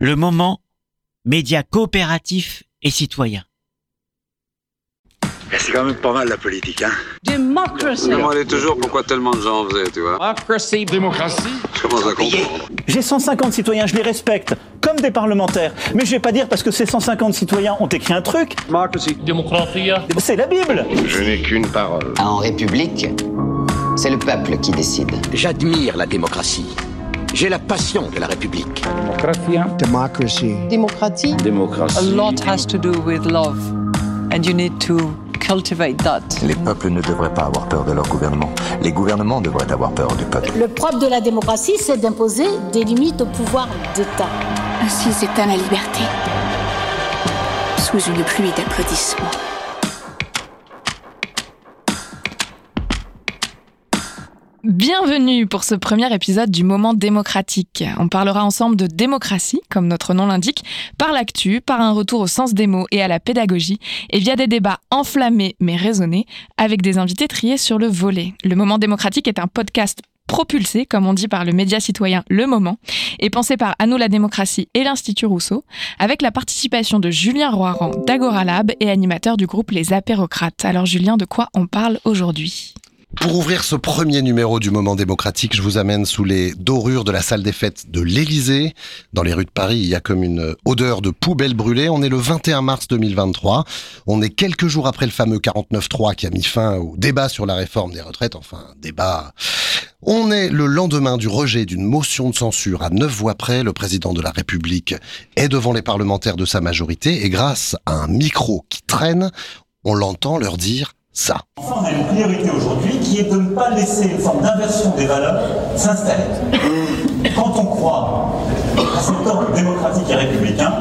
le moment média coopératif et citoyen. C'est quand même pas mal la politique, hein Democracy. Je me demandais toujours? Pourquoi tellement de gens en faisaient, tu vois? Democracy. Démocratie Je commence à comprendre. J'ai 150 citoyens, je les respecte, comme des parlementaires. Mais je vais pas dire parce que ces 150 citoyens ont écrit un truc, Démocratie c'est la Bible. Je n'ai qu'une parole. En République, c'est le peuple qui décide. J'admire la démocratie. J'ai la passion de la République. Democracy. Démocratie. A lot has to do with love, and you need to cultivate that. Les peuples ne devraient pas avoir peur de leur gouvernement. Les gouvernements devraient avoir peur du peuple. Le propre de la démocratie, c'est d'imposer des limites au pouvoir d'État. Ainsi s'éteint la liberté. Sous une pluie d'applaudissements. Bienvenue pour ce premier épisode du Moment démocratique. On parlera ensemble de démocratie, comme notre nom l'indique, par l'actu, par un retour au sens des mots et à la pédagogie, et via des débats enflammés mais raisonnés, avec des invités triés sur le volet. Le Moment démocratique est un podcast propulsé, comme on dit par le média citoyen Le Moment, et pensé par À la démocratie et l'Institut Rousseau, avec la participation de Julien Roiran d'Agora Lab et animateur du groupe Les Apérocrates. Alors Julien, de quoi on parle aujourd'hui? Pour ouvrir ce premier numéro du moment démocratique, je vous amène sous les dorures de la salle des fêtes de l'Élysée. Dans les rues de Paris, il y a comme une odeur de poubelle brûlée. On est le 21 mars 2023. On est quelques jours après le fameux 49.3 qui a mis fin au débat sur la réforme des retraites. Enfin, débat. On est le lendemain du rejet d'une motion de censure à neuf voix près. Le président de la République est devant les parlementaires de sa majorité et grâce à un micro qui traîne, on l'entend leur dire Enfin, on a une priorité aujourd'hui qui est de ne pas laisser une forme d'inversion des valeurs s'installer. Quand on croit à cet ordre démocratique et républicain,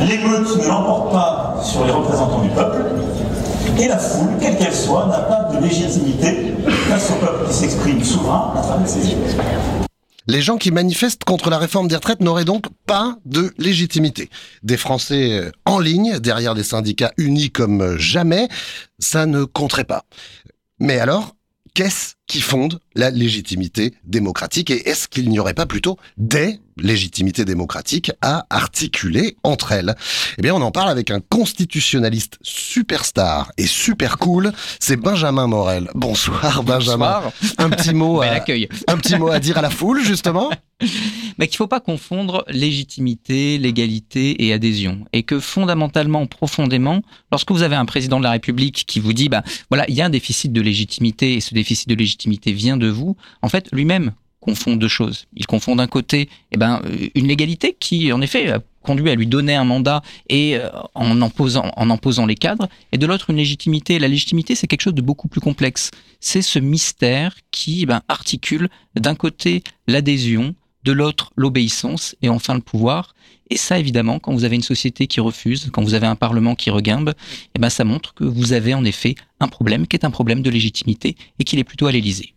l'émeute ne l'emporte pas sur les représentants du peuple, et la foule, quelle qu'elle soit, n'a pas de légitimité face au peuple qui s'exprime souverain à travers ses yeux. Les gens qui manifestent contre la réforme des retraites n'auraient donc pas de légitimité. Des Français en ligne, derrière des syndicats unis comme jamais, ça ne compterait pas. Mais alors, qu'est-ce qui fonde la légitimité démocratique et est-ce qu'il n'y aurait pas plutôt des légitimités démocratiques à articuler entre elles? Eh bien, on en parle avec un constitutionnaliste superstar et super cool, c'est Benjamin Morel. Bonsoir Benjamin. Bonsoir. Un petit mot à, l'accueil. un petit mot à dire à la foule justement? Mais qu'il ne faut pas confondre légitimité, légalité et adhésion. Et que fondamentalement, profondément, lorsque vous avez un président de la République qui vous dit, bah, voilà, il y a un déficit de légitimité et ce déficit de légitimité vient de vous, en fait, lui-même confond deux choses. Il confond d'un côté eh ben, une légalité qui, en effet, a conduit à lui donner un mandat et euh, en, en, posant, en en posant les cadres, et de l'autre une légitimité. La légitimité, c'est quelque chose de beaucoup plus complexe. C'est ce mystère qui eh ben, articule d'un côté l'adhésion, de l'autre l'obéissance et enfin le pouvoir. Et ça, évidemment, quand vous avez une société qui refuse, quand vous avez un parlement qui reguimbe, eh ben, ça montre que vous avez en effet un problème qui est un problème de légitimité et qu'il est plutôt à l'Élysée.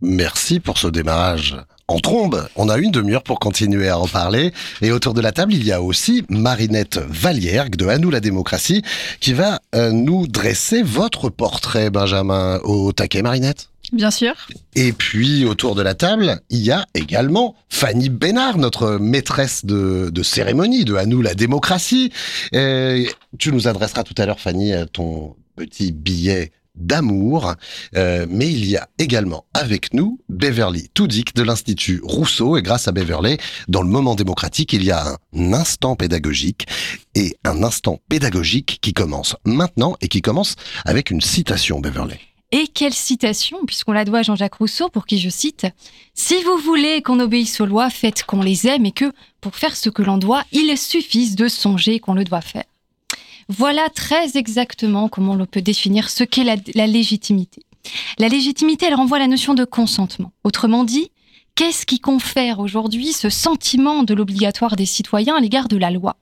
Merci pour ce démarrage en trombe. On a une demi-heure pour continuer à en parler. Et autour de la table, il y a aussi Marinette Valiergue de À nous la démocratie qui va euh, nous dresser votre portrait, Benjamin, au taquet, Marinette? Bien sûr. Et puis autour de la table, il y a également Fanny Bénard, notre maîtresse de, cérémonie de À nous la démocratie. Et tu nous adresseras tout à l'heure, Fanny, ton petit billet d'amour, euh, mais il y a également avec nous Beverly Toudic de l'Institut Rousseau, et grâce à Beverly, dans le moment démocratique, il y a un instant pédagogique, et un instant pédagogique qui commence maintenant, et qui commence avec une citation, Beverly. Et quelle citation, puisqu'on la doit à Jean-Jacques Rousseau, pour qui je cite Si vous voulez qu'on obéisse aux lois, faites qu'on les aime, et que, pour faire ce que l'on doit, il suffise de songer qu'on le doit faire. Voilà très exactement comment on peut définir ce qu'est la, la, légitimité. La légitimité, elle renvoie à la notion de consentement. Autrement dit, qu'est-ce qui confère aujourd'hui ce sentiment de l'obligatoire des citoyens à l'égard de la loi?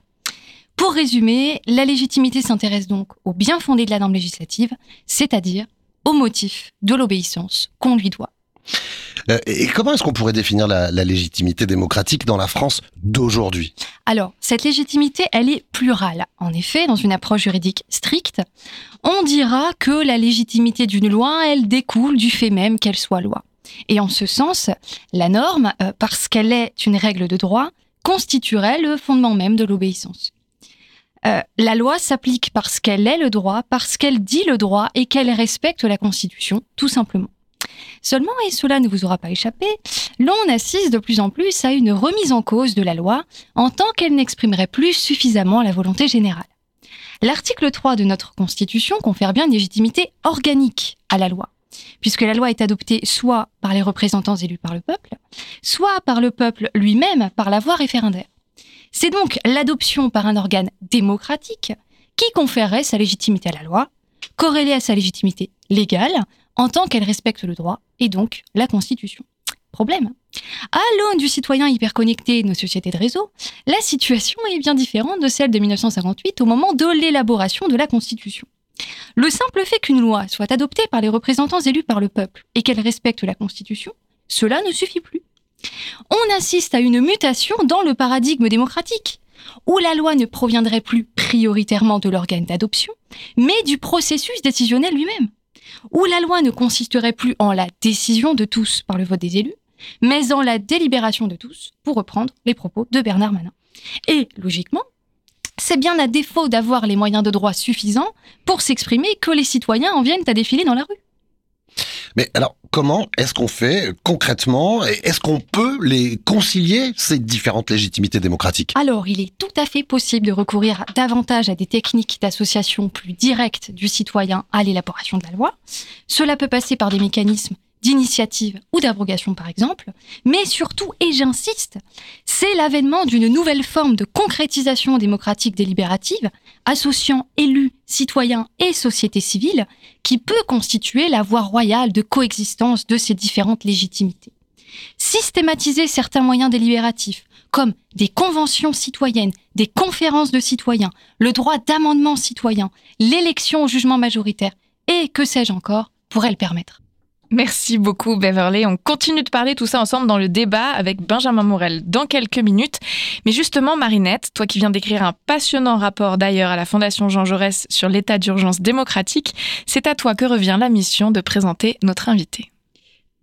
Pour résumer, la légitimité s'intéresse donc au bien fondé de la norme législative, c'est-à-dire au motif de l'obéissance qu'on lui doit. Euh, et comment est-ce qu'on pourrait définir la, la, légitimité démocratique dans la France d'aujourd'hui? Alors, cette légitimité, elle est plurale. En effet, dans une approche juridique stricte, on dira que la légitimité d'une loi, elle découle du fait même qu'elle soit loi. Et en ce sens, la norme, euh, parce qu'elle est une règle de droit, constituerait le fondement même de l'obéissance. Euh, la loi s'applique parce qu'elle est le droit, parce qu'elle dit le droit et qu'elle respecte la Constitution, tout simplement. Seulement, et cela ne vous aura pas échappé, l'on assiste de plus en plus à une remise en cause de la loi en tant qu'elle n'exprimerait plus suffisamment la volonté générale. L'article 3 de notre Constitution confère bien une légitimité organique à la loi, puisque la loi est adoptée soit par les représentants élus par le peuple, soit par le peuple lui-même par la voie référendaire. C'est donc l'adoption par un organe démocratique qui conférerait sa légitimité à la loi, corrélée à sa légitimité légale, en tant qu'elle respecte le droit et donc la Constitution. Problème. À l'aune du citoyen hyperconnecté de nos sociétés de réseau, la situation est bien différente de celle de 1958 au moment de l'élaboration de la Constitution. Le simple fait qu'une loi soit adoptée par les représentants élus par le peuple et qu'elle respecte la Constitution, cela ne suffit plus. On assiste à une mutation dans le paradigme démocratique, où la loi ne proviendrait plus prioritairement de l'organe d'adoption, mais du processus décisionnel lui-même, où la loi ne consisterait plus en la décision de tous par le vote des élus, mais en la délibération de tous, pour reprendre les propos de Bernard Manin. Et, logiquement, c'est bien à défaut d'avoir les moyens de droit suffisants pour s'exprimer que les citoyens en viennent à défiler dans la rue. Mais alors, comment est-ce qu'on fait concrètement Est-ce qu'on peut les concilier, ces différentes légitimités démocratiques? Alors, il est tout à fait possible de recourir davantage à des techniques d'association plus directes du citoyen à l'élaboration de la loi. Cela peut passer par des mécanismes d'initiative ou d'abrogation par exemple, mais surtout, et j'insiste, c'est l'avènement d'une nouvelle forme de concrétisation démocratique délibérative, associant élus, citoyens et société civile, qui peut constituer la voie royale de coexistence de ces différentes légitimités. Systématiser certains moyens délibératifs, comme des conventions citoyennes, des conférences de citoyens, le droit d'amendement citoyen, l'élection au jugement majoritaire, et que sais-je encore, pourrait le permettre. Merci beaucoup Beverly. On continue de parler tout ça ensemble dans le débat avec Benjamin Morel dans quelques minutes. Mais justement Marinette, toi qui viens d'écrire un passionnant rapport d'ailleurs à la Fondation Jean Jaurès sur l'état d'urgence démocratique, c'est à toi que revient la mission de présenter notre invité.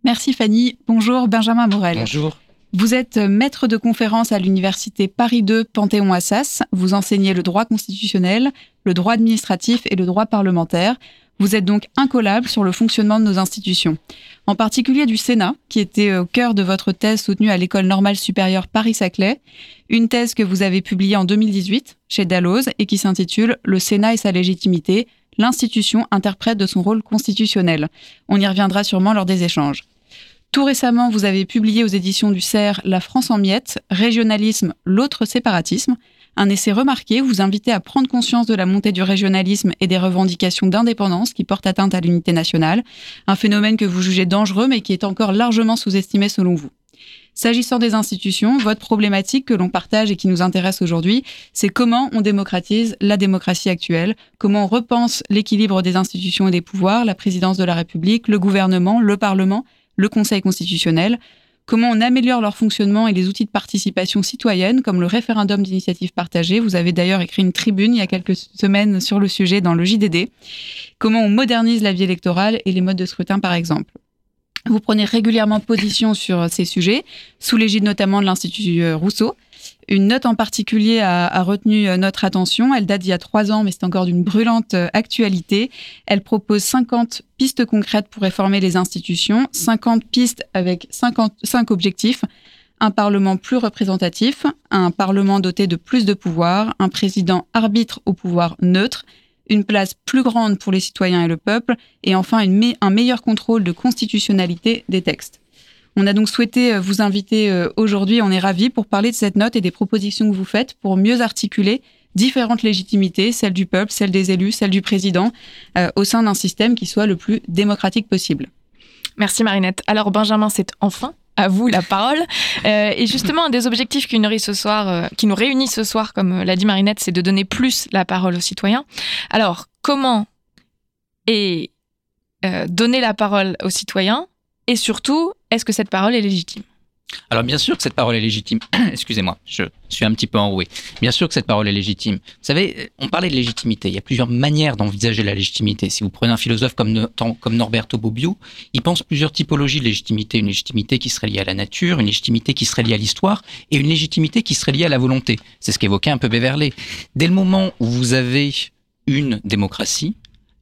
Merci Fanny. Bonjour Benjamin Morel. Bonjour. Vous êtes maître de conférence à l'université Paris 2 Panthéon-Assas. Vous enseignez le droit constitutionnel, le droit administratif et le droit parlementaire. Vous êtes donc incollable sur le fonctionnement de nos institutions, en particulier du Sénat, qui était au cœur de votre thèse soutenue à l'École normale supérieure Paris-Saclay, une thèse que vous avez publiée en 2018 chez Dalloz et qui s'intitule Le Sénat et sa légitimité, l'institution interprète de son rôle constitutionnel. On y reviendra sûrement lors des échanges. Tout récemment, vous avez publié aux éditions du CERF La France en miettes, régionalisme, l'autre séparatisme, un essai remarqué vous invitez à prendre conscience de la montée du régionalisme et des revendications d'indépendance qui portent atteinte à l'unité nationale, un phénomène que vous jugez dangereux mais qui est encore largement sous-estimé selon vous. S'agissant des institutions, votre problématique que l'on partage et qui nous intéresse aujourd'hui, c'est comment on démocratise la démocratie actuelle, comment on repense l'équilibre des institutions et des pouvoirs, la présidence de la République, le gouvernement, le Parlement, le Conseil constitutionnel, comment on améliore leur fonctionnement et les outils de participation citoyenne, comme le référendum d'initiative partagée. Vous avez d'ailleurs écrit une tribune il y a quelques semaines sur le sujet dans le JDD. Comment on modernise la vie électorale et les modes de scrutin, par exemple. Vous prenez régulièrement position sur ces sujets, sous l'égide notamment de l'Institut euh, Rousseau. Une note en particulier a, retenu euh, notre attention. Elle date d'il y a trois ans, mais c'est encore d'une brûlante euh, actualité. Elle propose 50 pistes concrètes pour réformer les institutions, 50 pistes avec 55 objectifs. Un Parlement plus représentatif, un Parlement doté de plus de pouvoirs, un président arbitre au pouvoir neutre, une place plus grande pour les citoyens et le peuple, et enfin un meilleur contrôle de constitutionnalité des textes. On a donc souhaité euh, vous inviter euh, aujourd'hui, on est ravis, pour parler de cette note et des propositions que vous faites pour mieux articuler différentes légitimités, celle du peuple, celle des élus, celle du président, euh, au sein d'un système qui soit le plus démocratique possible. Merci Marinette. Alors Benjamin, c'est enfin à vous la parole. et justement, un des objectifs qui nous, ce soir, qui nous réunit ce soir, comme l'a dit Marinette, c'est de donner plus la parole aux citoyens. Alors, comment et donner la parole aux citoyens? Et surtout, est-ce que cette parole est légitime? Alors bien sûr que cette parole est légitime. Excusez-moi, je suis un petit peu enroué. Bien sûr que cette parole est légitime. Vous savez, on parlait de légitimité. Il y a plusieurs manières d'envisager la légitimité. Si vous prenez un philosophe comme, comme Norberto Bobbio, il pense plusieurs typologies de légitimité. Une légitimité qui serait liée à la nature, une légitimité qui serait liée à l'histoire, et une légitimité qui serait liée à la volonté. C'est ce qu'évoquait un peu Beverley. Dès le moment où vous avez une démocratie,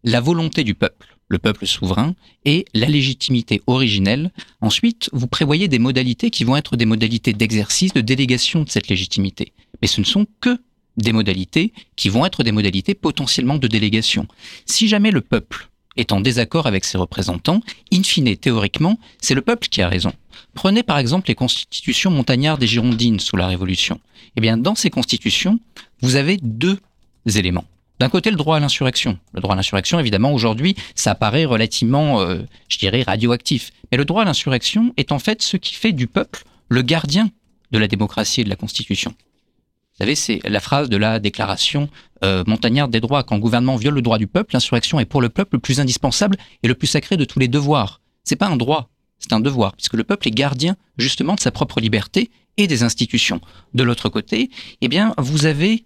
la volonté du peuple le peuple souverain, et la légitimité originelle. Ensuite, vous prévoyez des modalités qui vont être des modalités d'exercice, de délégation de cette légitimité. Mais ce ne sont que des modalités qui vont être des modalités potentiellement de délégation. Si jamais le peuple est en désaccord avec ses représentants, in fine, théoriquement, c'est le peuple qui a raison. Prenez par exemple les constitutions montagnardes et girondines sous la Révolution. Eh bien, dans ces constitutions, vous avez deux éléments. D'un côté, le droit à l'insurrection. Le droit à l'insurrection, évidemment, aujourd'hui, ça paraît relativement, euh, je dirais, radioactif. Mais le droit à l'insurrection est en fait ce qui fait du peuple le gardien de la démocratie et de la Constitution. Vous savez, c'est la phrase de la déclaration euh, montagnarde des droits. Quand le gouvernement viole le droit du peuple, l'insurrection est pour le peuple le plus indispensable et le plus sacré de tous les devoirs. C'est pas un droit, c'est un devoir, puisque le peuple est gardien justement de sa propre liberté et des institutions. De l'autre côté, eh bien, vous avez,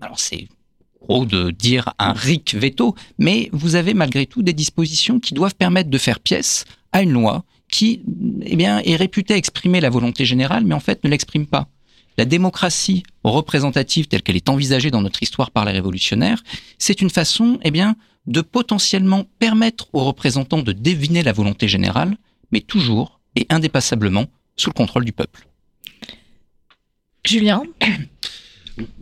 alors c'est de dire un RIC veto, mais vous avez malgré tout des dispositions qui doivent permettre de faire pièce à une loi qui eh bien, est réputée exprimer la volonté générale, mais en fait ne l'exprime pas. La démocratie représentative telle qu'elle est envisagée dans notre histoire par les révolutionnaires, c'est une façon eh bien, de potentiellement permettre aux représentants de deviner la volonté générale, mais toujours et indépassablement sous le contrôle du peuple. Julien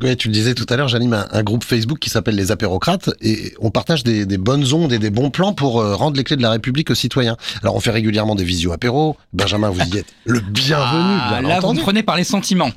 Ouais, tu le disais tout à l'heure, j'anime un, groupe Facebook qui s'appelle les apérocrates et on partage des, bonnes ondes et des bons plans pour euh, rendre les clés de la République aux citoyens. Alors on fait régulièrement des visio apéros. Benjamin, vous y êtes le bienvenu. Ah, là, vous me prenez par les sentiments.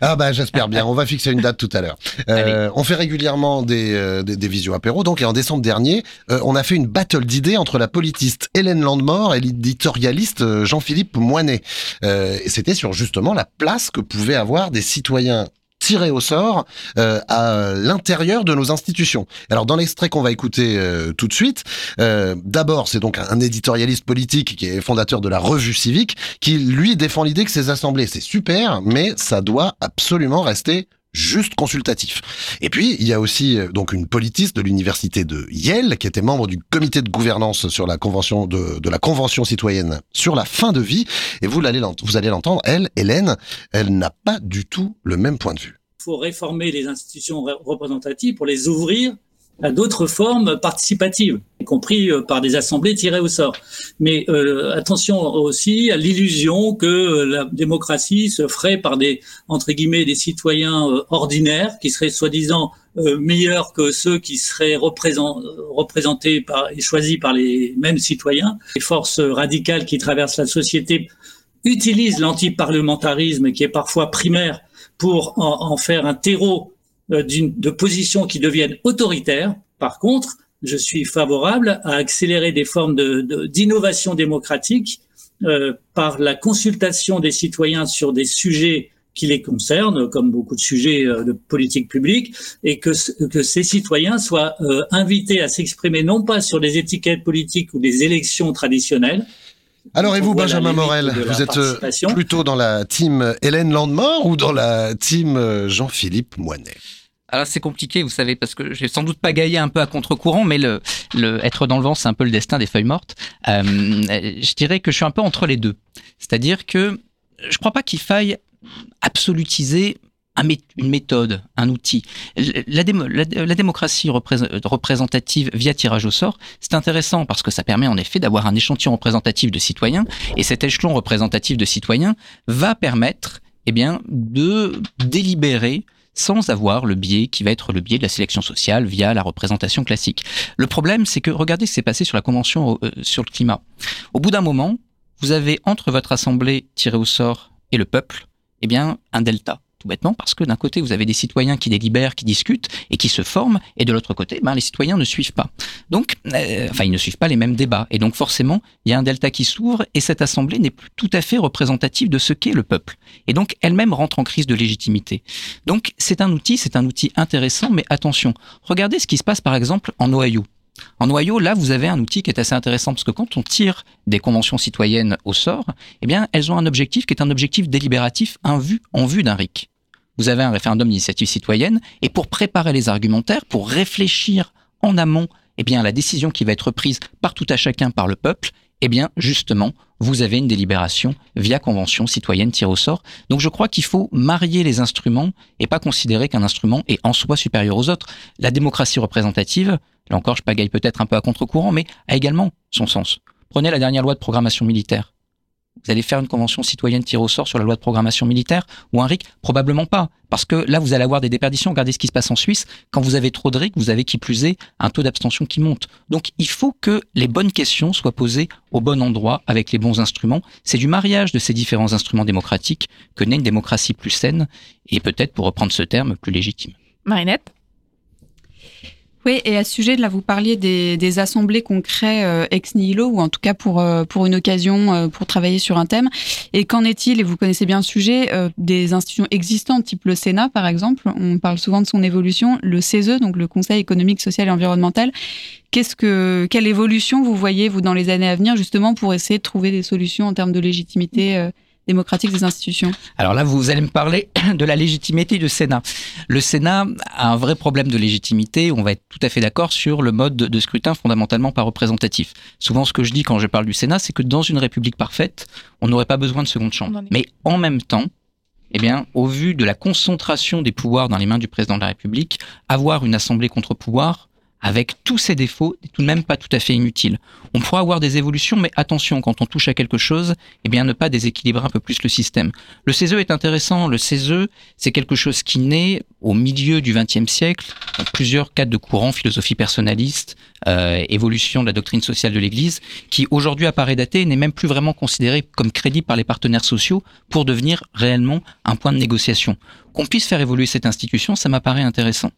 ah bah j'espère bien. On va fixer une date tout à l'heure. Euh, on fait régulièrement des, euh, des, visio apéros. Donc et en décembre dernier, on a fait une battle d'idées entre la politiste Hélène Landemort et l'éditorialiste Jean-Philippe Moinet. et c'était sur justement la place que pouvaient avoir des citoyens tiré au sort euh, à l'intérieur de nos institutions. Alors dans l'extrait qu'on va écouter euh, tout de suite, euh, d'abord c'est donc un éditorialiste politique qui est fondateur de la Revue Civique qui lui défend l'idée que ces assemblées c'est super, mais ça doit absolument rester juste consultatif. Et puis, il y a aussi euh, donc une politiste de l'université de Yale qui était membre du comité de gouvernance sur la convention de, de la convention citoyenne sur la fin de vie. Et vous allez vous allez l'entendre, elle, Hélène, elle n'a pas du tout le même point de vue. Il faut réformer les institutions représentatives pour les ouvrir à d'autres formes participatives, y compris euh, par des assemblées tirées au sort. Mais euh, attention aussi à l'illusion que euh, la démocratie se ferait par des entre guillemets des citoyens ordinaires qui seraient soi-disant meilleurs que ceux qui seraient représentés par, et choisis par les mêmes citoyens. Les forces radicales qui traversent la société utilisent l'antiparlementarisme qui est parfois primaire pour en, faire un terreau de positions qui deviennent autoritaires. Par contre, je suis favorable à accélérer des formes d'innovation démocratique euh, par la consultation des citoyens sur des sujets qui les concernent, comme beaucoup de sujets euh, de politique publique, et que, ces citoyens soient euh, invités à s'exprimer non pas sur des étiquettes politiques ou des élections traditionnelles, alors et vous, Benjamin Morel, vous êtes euh, plutôt dans la team Hélène Landemort ou dans la team euh, Jean-Philippe Moinet? Alors c'est compliqué, vous savez, parce que j'ai sans doute pas gaillé un peu à contre-courant, mais le, le, être dans le vent, c'est un peu le destin des feuilles mortes. Euh, je dirais que je suis un peu entre les deux. C'est-à-dire que je crois pas qu'il faille absolutiser une méthode, un outil. La, démocratie représentative via tirage au sort, c'est intéressant parce que ça permet en effet d'avoir un échantillon représentatif de citoyens et cet échelon représentatif de citoyens va permettre eh bien, de délibérer sans avoir le biais qui va être le biais de la sélection sociale via la représentation classique. Le problème, c'est que regardez ce qui s'est passé sur la Convention euh, sur le climat. Au bout d'un moment, vous avez entre votre assemblée tirée au sort et le peuple, eh bien, un delta bêtement parce que d'un côté, vous avez des citoyens qui délibèrent, qui discutent et qui se forment, et de l'autre côté, ben, les citoyens ne suivent pas. Donc, euh, enfin, ils ne suivent pas les mêmes débats. Et donc, forcément, il y a un delta qui s'ouvre, et cette assemblée n'est plus tout à fait représentative de ce qu'est le peuple. Et donc, elle-même rentre en crise de légitimité. Donc, c'est un outil, c'est un outil intéressant, mais attention, regardez ce qui se passe par exemple en Ohio. En noyau, là, vous avez un outil qui est assez intéressant parce que quand on tire des conventions citoyennes au sort, eh bien, elles ont un objectif qui est un objectif délibératif en vue, en vue d'un RIC. Vous avez un référendum d'initiative citoyenne et pour préparer les argumentaires, pour réfléchir en amont, eh bien, à la décision qui va être prise par tout à chacun par le peuple, eh bien, justement, vous avez une délibération via convention citoyenne tirée au sort. Donc, je crois qu'il faut marier les instruments et pas considérer qu'un instrument est en soi supérieur aux autres. La démocratie représentative, là encore, je pagaille peut-être un peu à contre-courant, mais a également son sens. Prenez la dernière loi de programmation militaire. Vous allez faire une convention citoyenne tirée au sort sur la loi de programmation militaire ou un RIC Probablement pas. Parce que là, vous allez avoir des déperditions. Regardez ce qui se passe en Suisse. Quand vous avez trop de RIC, vous avez qui plus est un taux d'abstention qui monte. Donc il faut que les bonnes questions soient posées au bon endroit avec les bons instruments. C'est du mariage de ces différents instruments démocratiques que naît une démocratie plus saine et peut-être, pour reprendre ce terme, plus légitime. Marinette oui, et à ce sujet, là, vous parliez des, assemblées qu'on crée euh, ex nihilo, ou en tout cas pour, euh, pour une occasion, euh, pour travailler sur un thème. Et qu'en est-il, et vous connaissez bien le sujet, des institutions existantes, type le Sénat, par exemple? On parle souvent de son évolution. Le CESE, donc le Conseil économique, social et environnemental. Quelle évolution vous voyez, vous, dans les années à venir, justement, pour essayer de trouver des solutions en termes de légitimité démocratique des institutions Alors là, vous allez me parler de la légitimité du Sénat. Le Sénat a un vrai problème de légitimité. On va être tout à fait d'accord sur le mode de scrutin fondamentalement pas représentatif. Souvent, ce que je dis quand je parle du Sénat, c'est que dans une république parfaite, on n'aurait pas besoin de seconde chambre. Mais en même temps, eh bien, au vu de la concentration des pouvoirs dans les mains du président de la République, avoir une assemblée contre-pouvoir, avec tous ses défauts, tout de même pas tout à fait inutile. On pourra avoir des évolutions, mais attention, quand on touche à quelque chose, eh bien, ne pas déséquilibrer un peu plus le système. Le CESE est intéressant. Le CESE, c'est quelque chose qui naît au milieu du XXe siècle, dans plusieurs cadres de courants, philosophie personnaliste, euh, évolution de la doctrine sociale de l'Église, qui aujourd'hui apparaît daté et n'est même plus vraiment considéré comme crédit par les partenaires sociaux pour devenir réellement un point de négociation. Qu'on puisse faire évoluer cette institution, ça m'apparaît intéressant.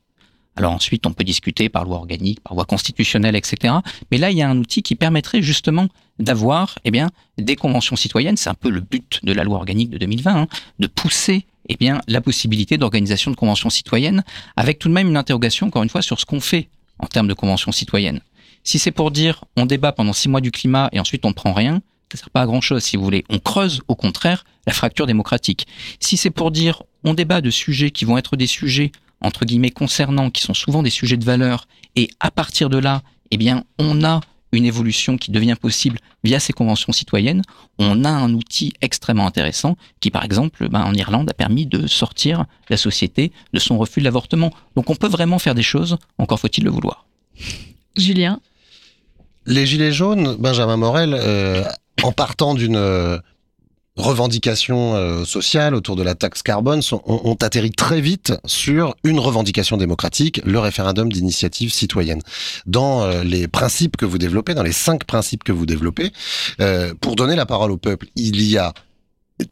Alors ensuite, on peut discuter par loi organique, par loi constitutionnelle, etc. Mais là, il y a un outil qui permettrait justement d'avoir eh bien, des conventions citoyennes. C'est un peu le but de la loi organique de 2020, hein, de pousser eh bien, la possibilité d'organisation de conventions citoyennes, avec tout de même une interrogation, encore une fois, sur ce qu'on fait en termes de conventions citoyennes. Si c'est pour dire on débat pendant six mois du climat et ensuite on ne prend rien, ça ne sert pas à grand chose, si vous voulez. On creuse, au contraire, la fracture démocratique. Si c'est pour dire on débat de sujets qui vont être des sujets entre guillemets concernants, qui sont souvent des sujets de valeur, et à partir de là, eh bien, on a une évolution qui devient possible via ces conventions citoyennes, on a un outil extrêmement intéressant qui, par exemple, ben, en Irlande, a permis de sortir la société de son refus de l'avortement. Donc on peut vraiment faire des choses, encore faut-il le vouloir. Julien? Les Gilets jaunes, Benjamin Morel, euh, en partant d'une revendications euh, sociales autour de la taxe carbone sont, ont, atterri très vite sur une revendication démocratique, le référendum d'initiative citoyenne. Dans euh, les principes que vous développez, dans les cinq principes que vous développez, euh, pour donner la parole au peuple, il y a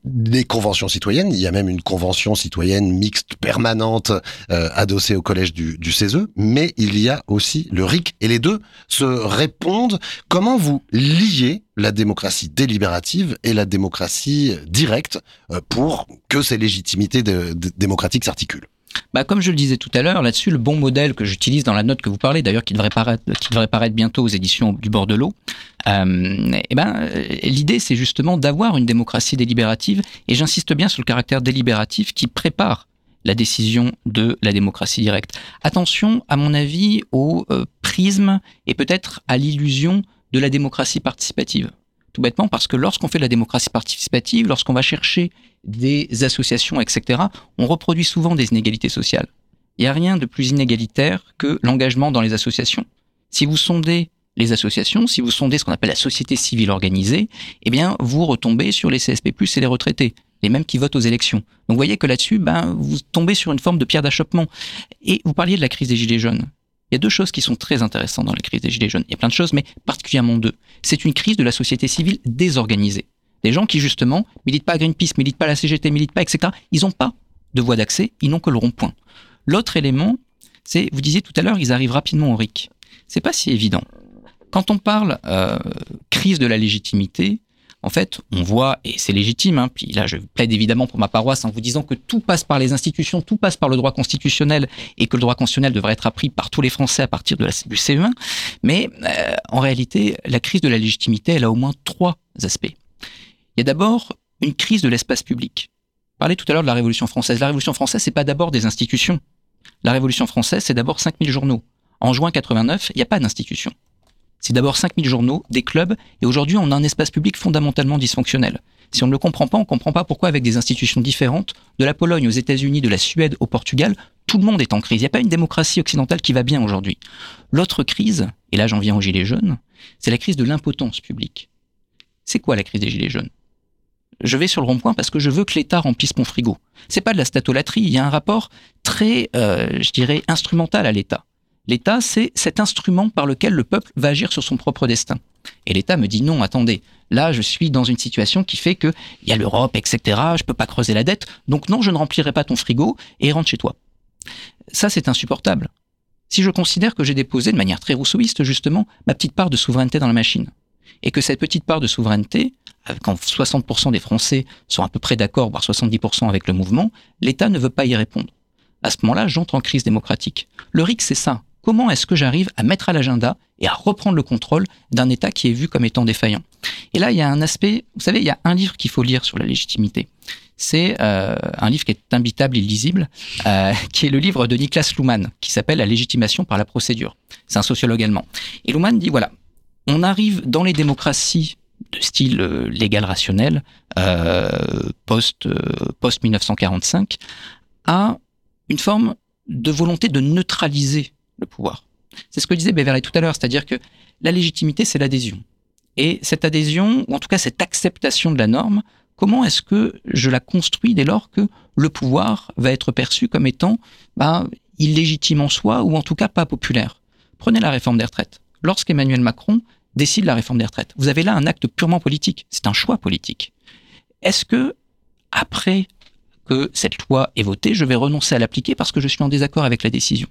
des conventions citoyennes. Il y a même une convention citoyenne mixte permanente euh, adossée au collège du, du CESE, mais il y a aussi le RIC. Et les deux se répondent. Comment vous liez la démocratie délibérative et la démocratie directe euh, pour que ces légitimités démocratiques s'articulent? Bah, comme je le disais tout à l'heure, là-dessus, le bon modèle que j'utilise dans la note que vous parlez, d'ailleurs qui devrait paraître, bientôt aux éditions du bord de l'eau, euh, eh ben, euh, l'idée c'est justement d'avoir une démocratie délibérative, et j'insiste bien sur le caractère délibératif qui prépare la décision de la démocratie directe. Attention, à mon avis, au euh, prisme et peut-être à l'illusion de la démocratie participative. Tout bêtement parce que lorsqu'on fait de la démocratie participative, lorsqu'on va chercher des associations, etc., on reproduit souvent des inégalités sociales. Il n'y a rien de plus inégalitaire que l'engagement dans les associations. Si vous sondez les associations, si vous sondez ce qu'on appelle la société civile organisée, eh bien, vous retombez sur les CSP+, et les retraités, les mêmes qui votent aux élections. Donc, vous voyez que là-dessus, ben, vous tombez sur une forme de pierre d'achoppement. Et vous parliez de la crise des Gilets jaunes. Il y a deux choses qui sont très intéressantes dans la crise des Gilets jaunes. Il y a plein de choses, mais particulièrement deux. C'est une crise de la société civile désorganisée. Des gens qui, justement, militent pas à Greenpeace, militent pas à la CGT, militent pas, etc. Ils n'ont pas de voie d'accès, ils n'ont que le rond-point. L'autre élément, c'est, vous disiez tout à l'heure, ils arrivent rapidement au RIC. C'est pas si évident. Quand on parle euh, crise de la légitimité, en fait, on voit, et c'est légitime, hein, puis là je plaide évidemment pour ma paroisse en vous disant que tout passe par les institutions, tout passe par le droit constitutionnel, et que le droit constitutionnel devrait être appris par tous les Français à partir de la, du CE1, mais euh, en réalité, la crise de la légitimité, elle a au moins trois aspects. Il y a d'abord une crise de l'espace public. Parler tout à l'heure de la Révolution française. La Révolution française, c'est pas d'abord des institutions. La Révolution française, c'est d'abord 5000 journaux. En juin 89, il n'y a pas d'institution. C'est d'abord 5000 journaux, des clubs, et aujourd'hui on a un espace public fondamentalement dysfonctionnel. Si on ne le comprend pas, on ne comprend pas pourquoi avec des institutions différentes, de la Pologne aux États-Unis, de la Suède au Portugal, tout le monde est en crise. Il n'y a pas une démocratie occidentale qui va bien aujourd'hui. L'autre crise, et là j'en viens aux Gilets jaunes, c'est la crise de l'impotence publique. C'est quoi la crise des Gilets jaunes? Je vais sur le rond-point parce que je veux que l'État remplisse mon frigo. C'est pas de la statolatrie, il y a un rapport très, euh, je dirais, instrumental à l'État. L'État, c'est cet instrument par lequel le peuple va agir sur son propre destin. Et l'État me dit non, attendez, là je suis dans une situation qui fait que il y a l'Europe, etc. Je peux pas creuser la dette, donc non, je ne remplirai pas ton frigo et rentre chez toi. Ça, c'est insupportable. Si je considère que j'ai déposé de manière très rousseauiste justement ma petite part de souveraineté dans la machine, et que cette petite part de souveraineté, quand 60% des Français sont à peu près d'accord, voire 70% avec le mouvement, l'État ne veut pas y répondre. À ce moment-là, j'entre en crise démocratique. Le RIC, c'est ça. Comment est-ce que j'arrive à mettre à l'agenda et à reprendre le contrôle d'un État qui est vu comme étant défaillant? Et là, il y a un aspect, vous savez, il y a un livre qu'il faut lire sur la légitimité. C'est euh, un livre qui est imbitable, illisible, euh, qui est le livre de Niklas Luhmann, qui s'appelle La légitimation par la procédure. C'est un sociologue allemand. Et Luhmann dit, voilà, on arrive dans les démocraties de style euh, légal rationnel, post, post 1945, à une forme de volonté de neutraliser le pouvoir. C'est ce que disait Beverley tout à l'heure, c'est-à-dire que la légitimité, c'est l'adhésion. Et cette adhésion, ou en tout cas cette acceptation de la norme, comment est-ce que je la construis dès lors que le pouvoir va être perçu comme étant bah, illégitime en soi, ou en tout cas pas populaire? Prenez la réforme des retraites. Lorsqu'Emmanuel Macron décide la réforme des retraites. Vous avez là un acte purement politique. C'est un choix politique. Est-ce que, après que cette loi est votée, je vais renoncer à l'appliquer parce que je suis en désaccord avec la décision?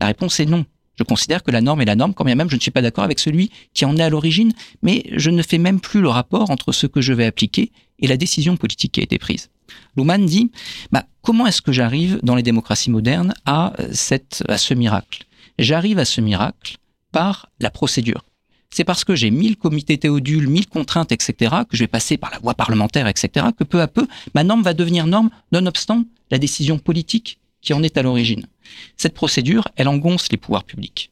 La réponse est non. Je considère que la norme est la norme, quand bien même je ne suis pas d'accord avec celui qui en est à l'origine, mais je ne fais même plus le rapport entre ce que je vais appliquer et la décision politique qui a été prise. Luhmann dit, bah, comment est-ce que j'arrive dans les démocraties modernes à, cette, à ce miracle? J'arrive à ce miracle par la procédure c'est parce que j'ai mille comités théodules, mille contraintes, etc., que je vais passer par la voie parlementaire, etc., que peu à peu, ma norme va devenir norme, nonobstant la décision politique qui en est à l'origine. Cette procédure, elle engonce les pouvoirs publics.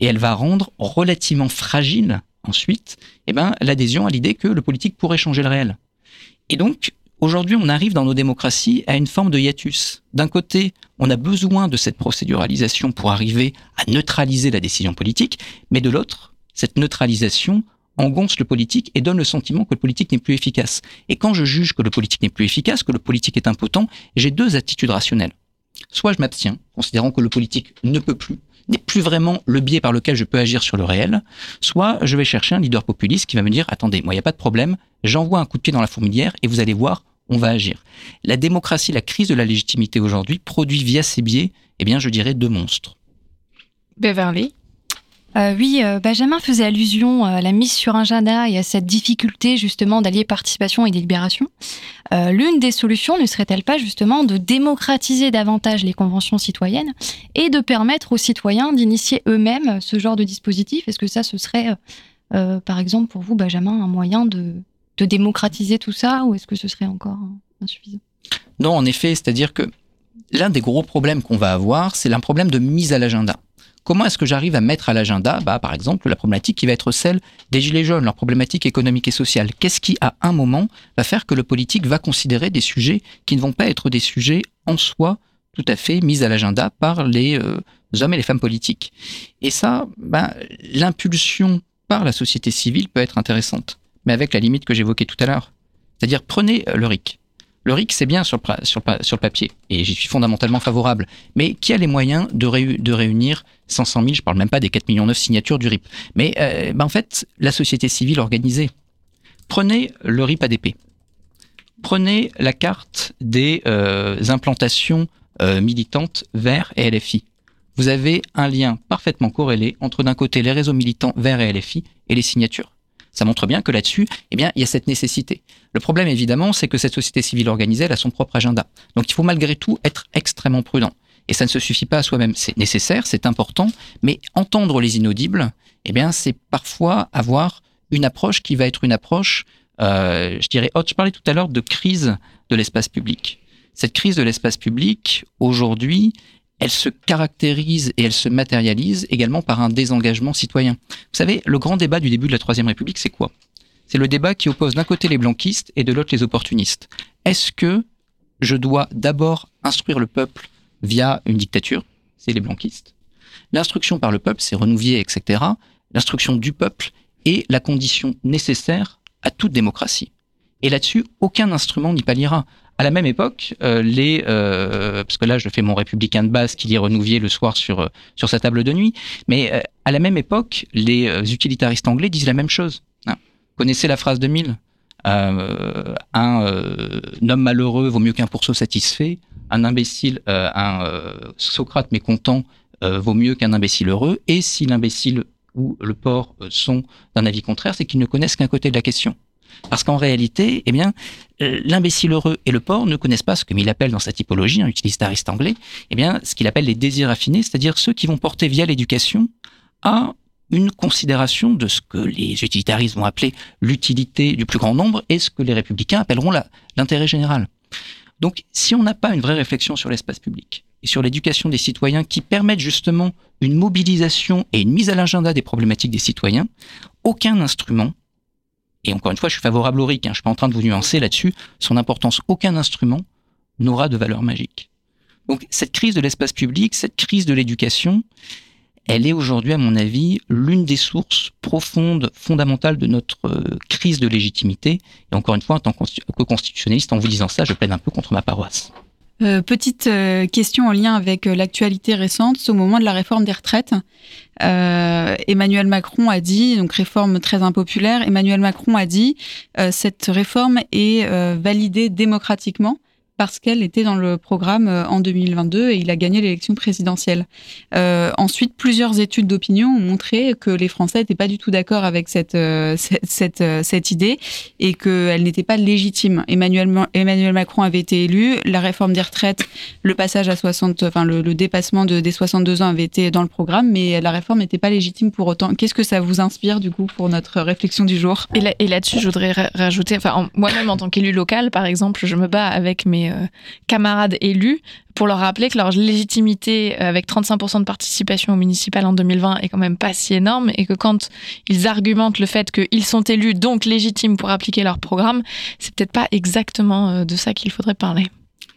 Et elle va rendre relativement fragile, ensuite, eh ben, l'adhésion à l'idée que le politique pourrait changer le réel. Et donc, aujourd'hui, on arrive dans nos démocraties à une forme de hiatus. D'un côté, on a besoin de cette procéduralisation pour arriver à neutraliser la décision politique, mais de l'autre, cette neutralisation engonce le politique et donne le sentiment que le politique n'est plus efficace. Et quand je juge que le politique n'est plus efficace, que le politique est impotent, j'ai deux attitudes rationnelles. Soit je m'abstiens, considérant que le politique ne peut plus, n'est plus vraiment le biais par lequel je peux agir sur le réel, soit je vais chercher un leader populiste qui va me dire, attendez, moi il n'y a pas de problème, j'envoie un coup de pied dans la fourmilière et vous allez voir, on va agir. La démocratie, la crise de la légitimité aujourd'hui produit via ces biais, eh bien je dirais deux monstres. Beverly? Euh, oui, euh, Benjamin faisait allusion à la mise sur un agenda et à cette difficulté justement d'allier participation et délibération. Euh, l'une des solutions ne serait-elle pas justement de démocratiser davantage les conventions citoyennes et de permettre aux citoyens d'initier eux-mêmes ce genre de dispositif? Est-ce que ça, ce serait, par exemple, pour vous, Benjamin, un moyen de, de démocratiser tout ça ou est-ce que ce serait encore insuffisant? Non, en effet, c'est-à-dire que l'un des gros problèmes qu'on va avoir, c'est un problème de mise à l'agenda. Comment est-ce que j'arrive à mettre à l'agenda, bah, par exemple, la problématique qui va être celle des Gilets jaunes, leur problématique économique et sociale? Qu'est-ce qui, à un moment, va faire que le politique va considérer des sujets qui ne vont pas être des sujets en soi tout à fait mis à l'agenda par les euh, hommes et les femmes politiques? Et ça, bah, l'impulsion par la société civile peut être intéressante, mais avec la limite que j'évoquais tout à l'heure. C'est-à-dire, prenez le RIC. Le RIC, c'est bien sur le, papier, et j'y suis fondamentalement favorable. Mais qui a les moyens de, réunir 500 000, je parle même pas des 4 millions 9 signatures du RIP. Mais euh, ben en fait, la société civile organisée. Prenez le RIP ADP. Prenez la carte des euh, implantations euh, militantes vers et LFI. Vous avez un lien parfaitement corrélé entre d'un côté les réseaux militants vers et LFI et les signatures. Ça montre bien que là-dessus, eh bien, il y a cette nécessité. Le problème, évidemment, c'est que cette société civile organisée, elle a son propre agenda. Donc, il faut malgré tout être extrêmement prudent. Et ça ne se suffit pas à soi-même. C'est nécessaire, c'est important, mais entendre les inaudibles, eh bien, c'est parfois avoir une approche qui va être une approche, euh, je dirais, haute. Je parlais tout à l'heure de crise de l'espace public. Cette crise de l'espace public, aujourd'hui, elle se caractérise et elle se matérialise également par un désengagement citoyen. Vous savez, le grand débat du début de la Troisième République, c'est quoi? C'est le débat qui oppose d'un côté les blanquistes et de l'autre les opportunistes. Est-ce que je dois d'abord instruire le peuple via une dictature? C'est les blanquistes. L'instruction par le peuple, c'est Renouvier, etc. L'instruction du peuple est la condition nécessaire à toute démocratie. Et là-dessus, aucun instrument n'y palliera. À la même époque, euh, les euh, parce que là je fais mon républicain de base qui lit Renouvier le soir sur euh, sur sa table de nuit, mais à la même époque, les utilitaristes anglais disent la même chose. Hein. Connaissez la phrase de Mill un, homme malheureux vaut mieux qu'un pourceau satisfait, un imbécile, un Socrate mécontent vaut mieux qu'un imbécile heureux, et si l'imbécile ou le porc sont d'un avis contraire, c'est qu'ils ne connaissent qu'un côté de la question. Parce qu'en réalité, eh euh, l'imbécile heureux et le porc ne connaissent pas ce que appelle dans sa typologie, un utilitariste anglais, eh bien, ce qu'il appelle les désirs affinés, c'est-à-dire ceux qui vont porter via l'éducation à une considération de ce que les utilitaristes vont appeler l'utilité du plus grand nombre et ce que les républicains appelleront l'intérêt général. Donc, si on n'a pas une vraie réflexion sur l'espace public et sur l'éducation des citoyens qui permettent justement une mobilisation et une mise à l'agenda des problématiques des citoyens, aucun instrument et encore une fois, je suis favorable au RIC, hein, je suis pas en train de vous nuancer là-dessus, son importance, aucun instrument n'aura de valeur magique. Donc cette crise de l'espace public, cette crise de l'éducation, elle est aujourd'hui, à mon avis, l'une des sources profondes, fondamentales de notre euh, crise de légitimité. Et encore une fois, en tant que constitutionnaliste, en vous disant ça, je plaide un peu contre ma paroisse. Euh, petite euh, question en lien avec euh, l'actualité récente, au moment de la réforme des retraites. Emmanuel Macron a dit, donc réforme très impopulaire, Emmanuel Macron a dit, cette réforme est validée démocratiquement parce qu'elle était dans le programme euh, en 2022 et il a gagné l'élection présidentielle. Euh, ensuite, plusieurs études d'opinion ont montré que les Français n'étaient pas du tout d'accord avec cette, euh, idée et qu'elle n'était pas légitime. Emmanuel, Macron avait été élu, la réforme des retraites, le passage à 60, enfin le, dépassement de, des 62 ans avait été dans le programme, mais la réforme n'était pas légitime pour autant. Qu'est-ce que ça vous inspire du coup pour notre réflexion du jour? Et là-dessus, je voudrais rajouter, enfin moi-même en tant qu'élu local, par exemple, je me bats avec mes euh, camarades élus pour leur rappeler que leur légitimité euh, avec 35% de participation au municipal en 2020 est quand même pas si énorme et que quand ils argumentent le fait qu'ils sont élus donc légitimes pour appliquer leur programme, c'est peut-être pas exactement euh, de ça qu'il faudrait parler.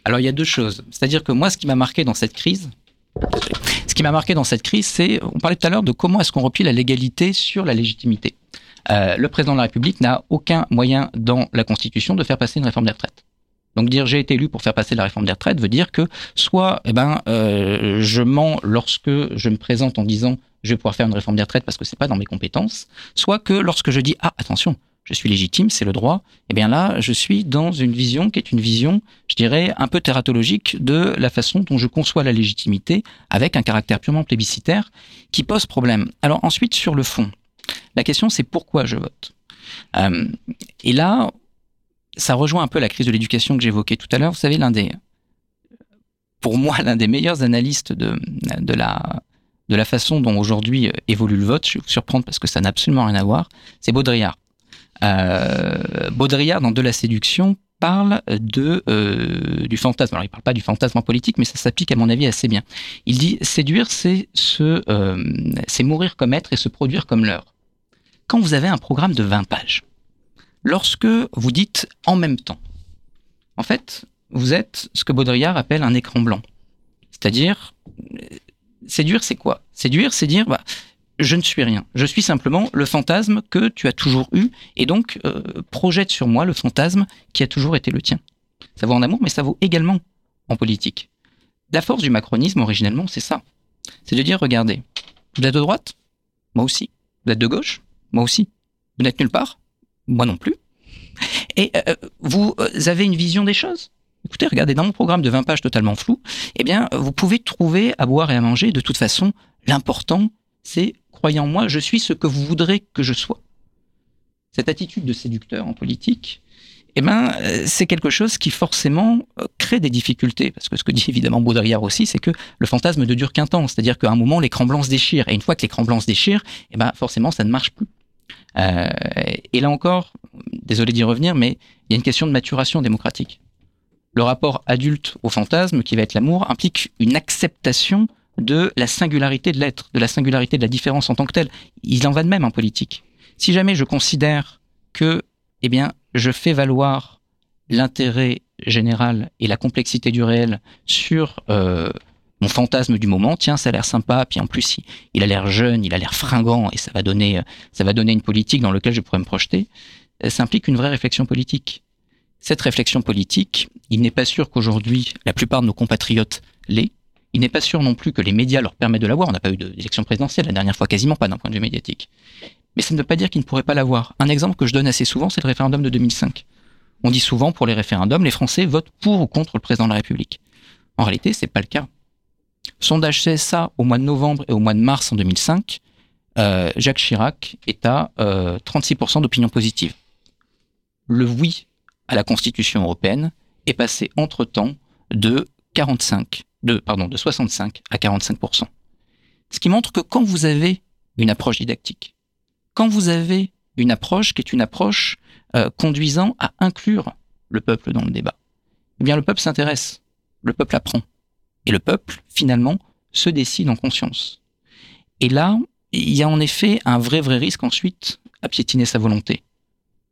Alors il y a deux choses. C'est-à-dire que moi, ce qui m'a marqué dans cette crise, ce qui m'a marqué dans cette crise, c'est, on parlait tout à l'heure de comment est-ce qu'on replie la légalité sur la légitimité. le président de la République n'a aucun moyen dans la Constitution de faire passer une réforme des retraites. Donc dire j'ai été élu pour faire passer la réforme des retraites veut dire que soit eh ben, euh, je mens lorsque je me présente en disant je vais pouvoir faire une réforme des retraites parce que c'est pas dans mes compétences, soit que lorsque je dis ah attention je suis légitime, c'est le droit, eh bien là, je suis dans une vision qui est une vision, je dirais, un peu tératologique de la façon dont je conçois la légitimité, avec un caractère purement plébiscitaire, qui pose problème. Alors ensuite, sur le fond, la question c'est pourquoi je vote? Euh, et là, ça rejoint un peu la crise de l'éducation que j'évoquais tout à l'heure. Vous savez, l'un des, pour moi, l'un des meilleurs analystes de, de, la, de la façon dont aujourd'hui euh, évolue le vote, je vais vous surprendre parce que ça n'a absolument rien à voir, c'est Baudrillard. Euh, Baudrillard, dans De la séduction, parle de, euh, du fantasme. Alors, il ne parle pas du fantasme en politique, mais ça s'applique, à mon avis, assez bien. Il dit séduire, c'est se, c'est mourir comme être et se produire comme l'heure. Quand vous avez un programme de 20 pages, lorsque vous dites en même temps. En fait, vous êtes ce que Baudrillard appelle un écran blanc. C'est-à-dire, séduire, c'est quoi? Séduire, c'est dire, bah, je ne suis rien. Je suis simplement le fantasme que tu as toujours eu, et donc euh, projette sur moi le fantasme qui a toujours été le tien. Ça vaut en amour, mais ça vaut également en politique. La force du macronisme, originellement, c'est ça. C'est de dire, regardez, vous êtes de droite? Moi aussi. Vous êtes de gauche? Moi aussi. Vous n'êtes nulle part moi non plus. Et euh, vous avez une vision des choses? Écoutez, regardez, dans mon programme de 20 pages totalement flou, eh bien, vous pouvez trouver à boire et à manger. De toute façon, l'important, c'est, croyez en moi, je suis ce que vous voudrez que je sois. cette attitude de séducteur en politique, eh ben, euh, c'est quelque chose qui forcément euh, crée des difficultés. Parce que ce que dit évidemment Baudrillard aussi, c'est que le fantasme ne dure qu'un temps. C'est-à-dire qu'à un moment, l'écran blanc se déchire. Et une fois que l'écran blanc se déchire, eh ben, forcément, ça ne marche plus. Euh, et là encore, désolé d'y revenir, mais il y a une question de maturation démocratique. Le rapport adulte au fantasme, qui va être l'amour, implique une acceptation de la singularité de l'être, de la singularité de la différence en tant que telle. Il en va de même en politique. Si jamais je considère que, eh bien, je fais valoir l'intérêt général et la complexité du réel sur euh, mon fantasme du moment, tiens, ça a l'air sympa, puis en plus il, a l'air jeune, il a l'air fringant, et ça va donner, ça va donner une politique dans laquelle je pourrais me projeter. Euh, ça implique une vraie réflexion politique. Cette réflexion politique, il n'est pas sûr qu'aujourd'hui la plupart de nos compatriotes l'aient. Il n'est pas sûr non plus que les médias leur permettent de l'avoir. On n'a pas eu d'élection présidentielle la dernière fois, quasiment pas d'un point de vue médiatique. Mais ça ne veut pas dire qu'ils ne pourraient pas l'avoir. Un exemple que je donne assez souvent, c'est le référendum de 2005. On dit souvent pour les référendums, les Français votent pour ou contre le président de la République. En réalité, c'est pas le cas. Sondage CSA au mois de novembre et au mois de mars en 2005, euh, Jacques Chirac est à 36% euh, d'opinion positive. Le oui à la Constitution européenne est passé entre-temps de 45, de, pardon, de 65 à 45%. Ce qui montre que quand vous avez une approche didactique, quand vous avez une approche qui est une approche euh, conduisant à inclure le peuple dans le débat, eh bien le peuple s'intéresse, le peuple apprend, et le peuple finalement se décide en conscience. Et là, il y a en effet un vrai vrai risque ensuite à piétiner sa volonté.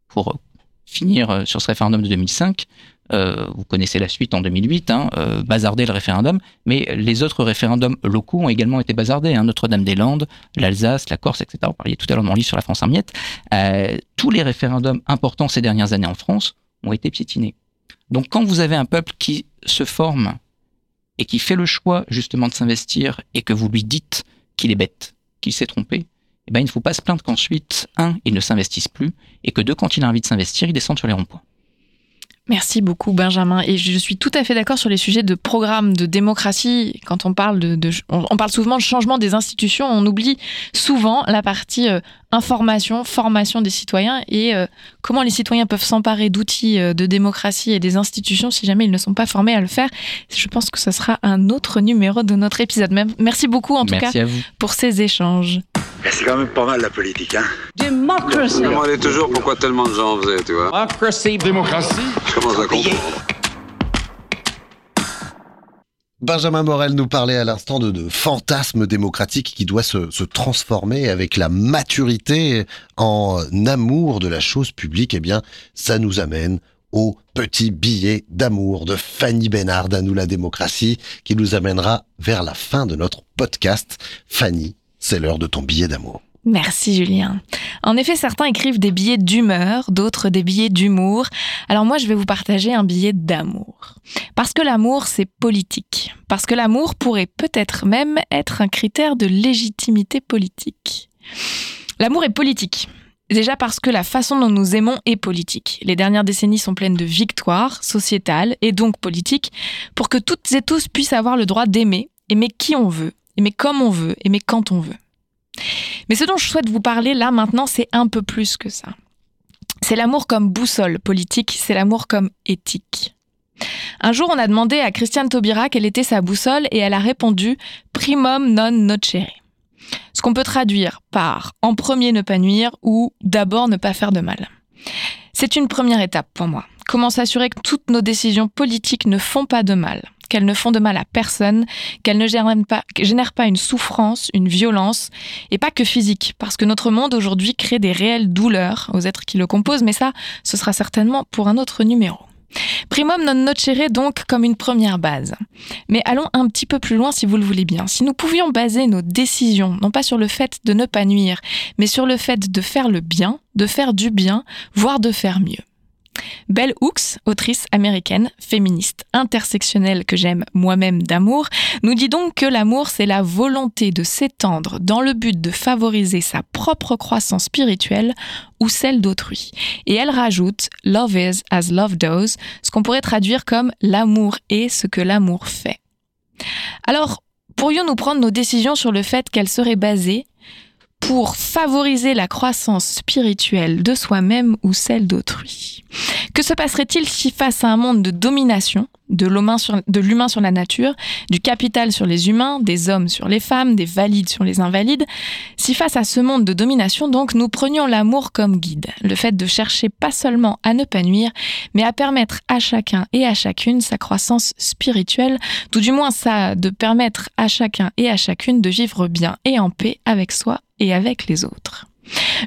Pour euh, finir euh, sur ce référendum de 2005, euh, vous connaissez la suite en 2008, hein, bazarder le référendum, mais les autres référendums locaux ont également été bazardés. Hein, Notre-Dame-des-Landes, l'Alsace, la Corse, etc. Vous parliez tout à l'heure de mon livre sur la France en miettes. Tous les référendums importants ces dernières années en France ont été piétinés. Donc quand vous avez un peuple qui se forme et qui fait le choix justement de s'investir et que vous lui dites qu'il est bête, qu'il s'est trompé, eh ben, il ne faut pas se plaindre qu'ensuite, un, il ne s'investisse plus, et que deux, quand il a envie de s'investir, il descend sur les ronds-points. Merci beaucoup Benjamin et je suis tout à fait d'accord sur les sujets de programme de démocratie. Quand on parle de, on, parle souvent de changement des institutions, on oublie souvent la partie euh, information, formation des citoyens et euh, comment les citoyens peuvent s'emparer d'outils euh, de démocratie et des institutions si jamais ils ne sont pas formés à le faire. Je pense que ce sera un autre numéro de notre épisode. Merci beaucoup en tout cas pour ces échanges. C'est quand même pas mal la politique, hein Démocratie. Je me demandais toujours pourquoi tellement de gens faisaient, tu vois. Démocratie. Démocratie. Je commence à comprendre. Benjamin Morel nous parlait à l'instant de, de fantasme démocratique qui doit se, se, transformer avec la maturité en amour de la chose publique. Eh bien, ça nous amène au petit billet d'amour de Fanny Bénard à nous la démocratie qui nous amènera vers la fin de notre podcast. Fanny, c'est l'heure de ton billet d'amour. Merci Julien. En effet, certains écrivent des billets d'humeur, d'autres des billets d'humour. Alors moi, je vais vous partager un billet d'amour. Parce que l'amour, c'est politique. Parce que l'amour pourrait peut-être même être un critère de légitimité politique. L'amour est politique. Déjà parce que la façon dont nous aimons est politique. Les dernières décennies sont pleines de victoires sociétales et donc politiques pour que toutes et tous puissent avoir le droit d'aimer, aimer qui on veut, aimer comme on veut, aimer quand on veut. Mais ce dont je souhaite vous parler là maintenant, c'est un peu plus que ça. C'est l'amour comme boussole politique, c'est l'amour comme éthique. Un jour, on a demandé à Christiane Taubira quelle était sa boussole et elle a répondu primum non nocere. Ce qu'on peut traduire par en premier ne pas nuire ou d'abord ne pas faire de mal. C'est une première étape pour moi. Comment s'assurer que toutes nos décisions politiques ne font pas de mal qu'elles ne font de mal à personne, qu'elles ne génèrent pas, une souffrance, une violence, et pas que physique, parce que notre monde aujourd'hui crée des réelles douleurs aux êtres qui le composent, mais ça, ce sera certainement pour un autre numéro. Primum non nocere donc comme une première base. Mais allons un petit peu plus loin si vous le voulez bien. Si nous pouvions baser nos décisions, non pas sur le fait de ne pas nuire, mais sur le fait de faire le bien, de faire du bien, voire de faire mieux. Belle Hooks, autrice américaine, féministe, intersectionnelle que j'aime moi-même d'amour, nous dit donc que l'amour c'est la volonté de s'étendre dans le but de favoriser sa propre croissance spirituelle ou celle d'autrui. Et elle rajoute Love is as love does, ce qu'on pourrait traduire comme l'amour est ce que l'amour fait. Alors, pourrions-nous prendre nos décisions sur le fait qu'elles seraient basées pour favoriser la croissance spirituelle de soi-même ou celle d'autrui. Que se passerait-il si face à un monde de domination, de l'humain sur, la nature, du capital sur les humains, des hommes sur les femmes, des valides sur les invalides, si face à ce monde de domination, donc, nous prenions l'amour comme guide, le fait de chercher pas seulement à ne pas nuire, mais à permettre à chacun et à chacune sa croissance spirituelle, tout du moins ça, de permettre à chacun et à chacune de vivre bien et en paix avec soi et avec les autres.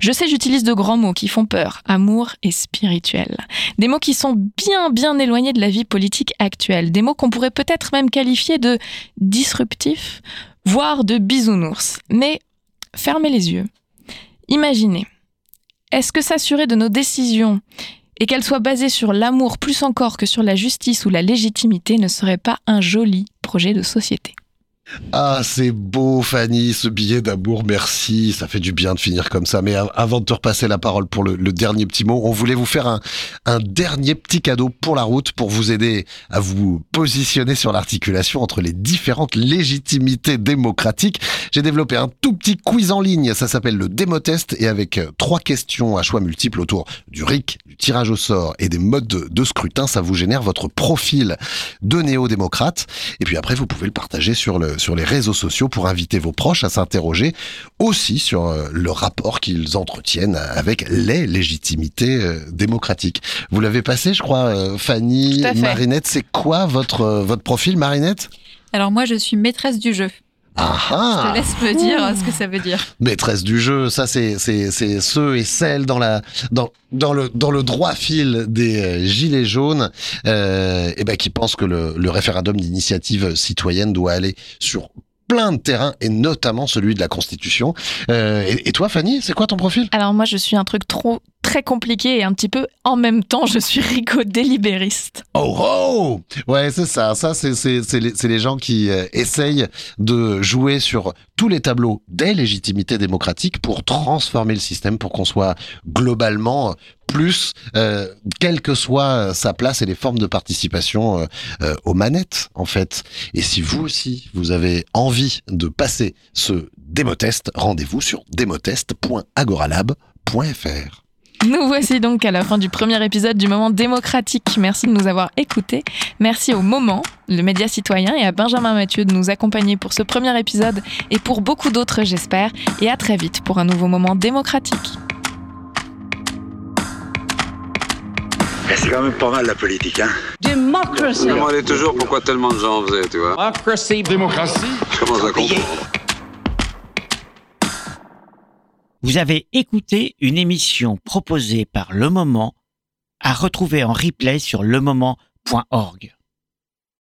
Je sais, j'utilise de grands mots qui font peur, amour et spirituel. Des mots qui sont bien, bien éloignés de la vie politique actuelle. Des mots qu'on pourrait peut-être même qualifier de disruptifs, voire de bisounours. Mais fermez les yeux. Imaginez. Est-ce que s'assurer de nos décisions et qu'elles soient basées sur l'amour plus encore que sur la justice ou la légitimité ne serait pas un joli projet de société? Ah, c'est beau, Fanny, ce billet d'amour, merci. Ça fait du bien de finir comme ça. Mais avant de te repasser la parole pour le, dernier petit mot, on voulait vous faire un, un, dernier petit cadeau pour la route, pour vous aider à vous positionner sur l'articulation entre les différentes légitimités démocratiques. J'ai développé un tout petit quiz en ligne. Ça s'appelle le démotest et avec euh, trois questions à choix multiples autour du RIC, du tirage au sort et des modes de, de scrutin, ça vous génère votre profil de néo-démocrate. Et puis après, vous pouvez le partager sur le sur les réseaux sociaux pour inviter vos proches à s'interroger aussi sur euh, le rapport qu'ils entretiennent avec les légitimités euh, démocratiques. Vous l'avez passé, je crois, euh, Fanny, Marinette. C'est quoi votre, votre profil, Marinette? Alors moi, je suis maîtresse du jeu. Ah Je te laisse me dire ce que ça veut dire. Maîtresse du jeu, ça c'est c'est c'est ceux et celles dans la dans dans le dans le droit fil des euh, gilets jaunes, euh, et ben qui pensent que le, le référendum d'initiative citoyenne doit aller sur plein de terrains et notamment celui de la Constitution. Euh, et, et, toi, Fanny, c'est quoi ton profil? Alors moi, je suis un truc trop très compliqué et un petit peu en même temps, je suis rico délibériste. Oh oh Ouais, c'est ça. Ça, c'est c'est les, les, gens qui euh, essayent de jouer sur tous les tableaux des légitimités démocratiques pour transformer le système, pour qu'on soit globalement plus, euh, quelle que soit sa place et les formes de participation euh, euh, aux manettes, en fait. Et si vous aussi, vous avez envie de passer ce démotest, rendez-vous sur démotest.agoralab.fr. Nous voici donc à la fin du premier épisode du Moment démocratique. Merci de nous avoir écoutés. Merci au Moment, le média citoyen, et à Benjamin Mathieu de nous accompagner pour ce premier épisode et pour beaucoup d'autres, j'espère. Et à très vite pour un nouveau Moment démocratique. C'est quand même pas mal la politique, hein Démocratie. Je me demandais toujours? Pourquoi tellement de gens faisaient, tu vois? Démocratie. Démocratie. Je commence à comprendre. Vous avez écouté une émission proposée par Le Moment à retrouver en replay sur lemoment.org.